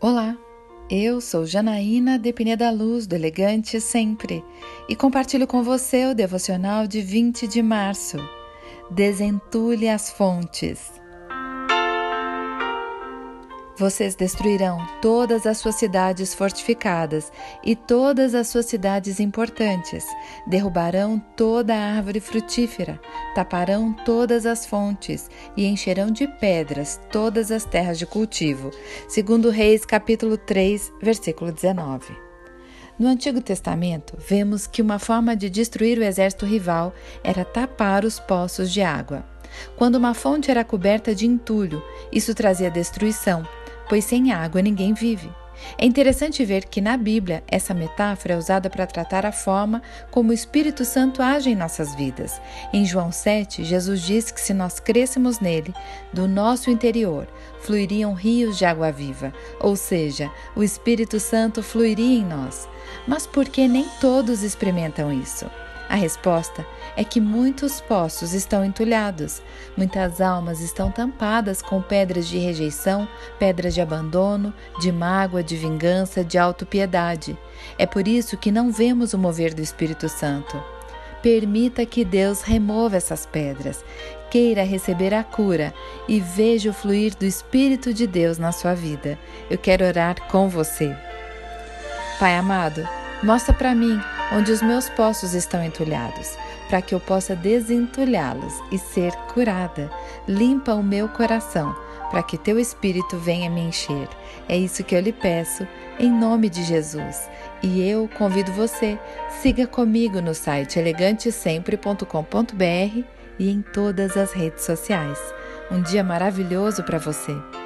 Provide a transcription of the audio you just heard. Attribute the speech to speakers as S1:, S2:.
S1: Olá, eu sou Janaína Depine da Luz, do Elegante Sempre, e compartilho com você o devocional de 20 de março. Desentule as fontes. Vocês destruirão todas as suas cidades fortificadas e todas as suas cidades importantes. Derrubarão toda a árvore frutífera, taparão todas as fontes e encherão de pedras todas as terras de cultivo. Segundo Reis, capítulo 3, versículo 19. No Antigo Testamento, vemos que uma forma de destruir o exército rival era tapar os poços de água. Quando uma fonte era coberta de entulho, isso trazia destruição pois sem água ninguém vive. É interessante ver que na Bíblia essa metáfora é usada para tratar a forma como o Espírito Santo age em nossas vidas. Em João 7, Jesus diz que se nós crêssemos nele, do nosso interior fluiriam rios de água viva, ou seja, o Espírito Santo fluiria em nós. Mas por que nem todos experimentam isso? A resposta é que muitos poços estão entulhados, muitas almas estão tampadas com pedras de rejeição, pedras de abandono, de mágoa, de vingança, de autopiedade. É por isso que não vemos o mover do Espírito Santo. Permita que Deus remova essas pedras, queira receber a cura e veja o fluir do Espírito de Deus na sua vida. Eu quero orar com você. Pai amado, mostra para mim onde os meus poços estão entulhados, para que eu possa desentulhá-los e ser curada. Limpa o meu coração, para que teu Espírito venha me encher. É isso que eu lhe peço, em nome de Jesus. E eu convido você, siga comigo no site elegantesempre.com.br e em todas as redes sociais. Um dia maravilhoso para você!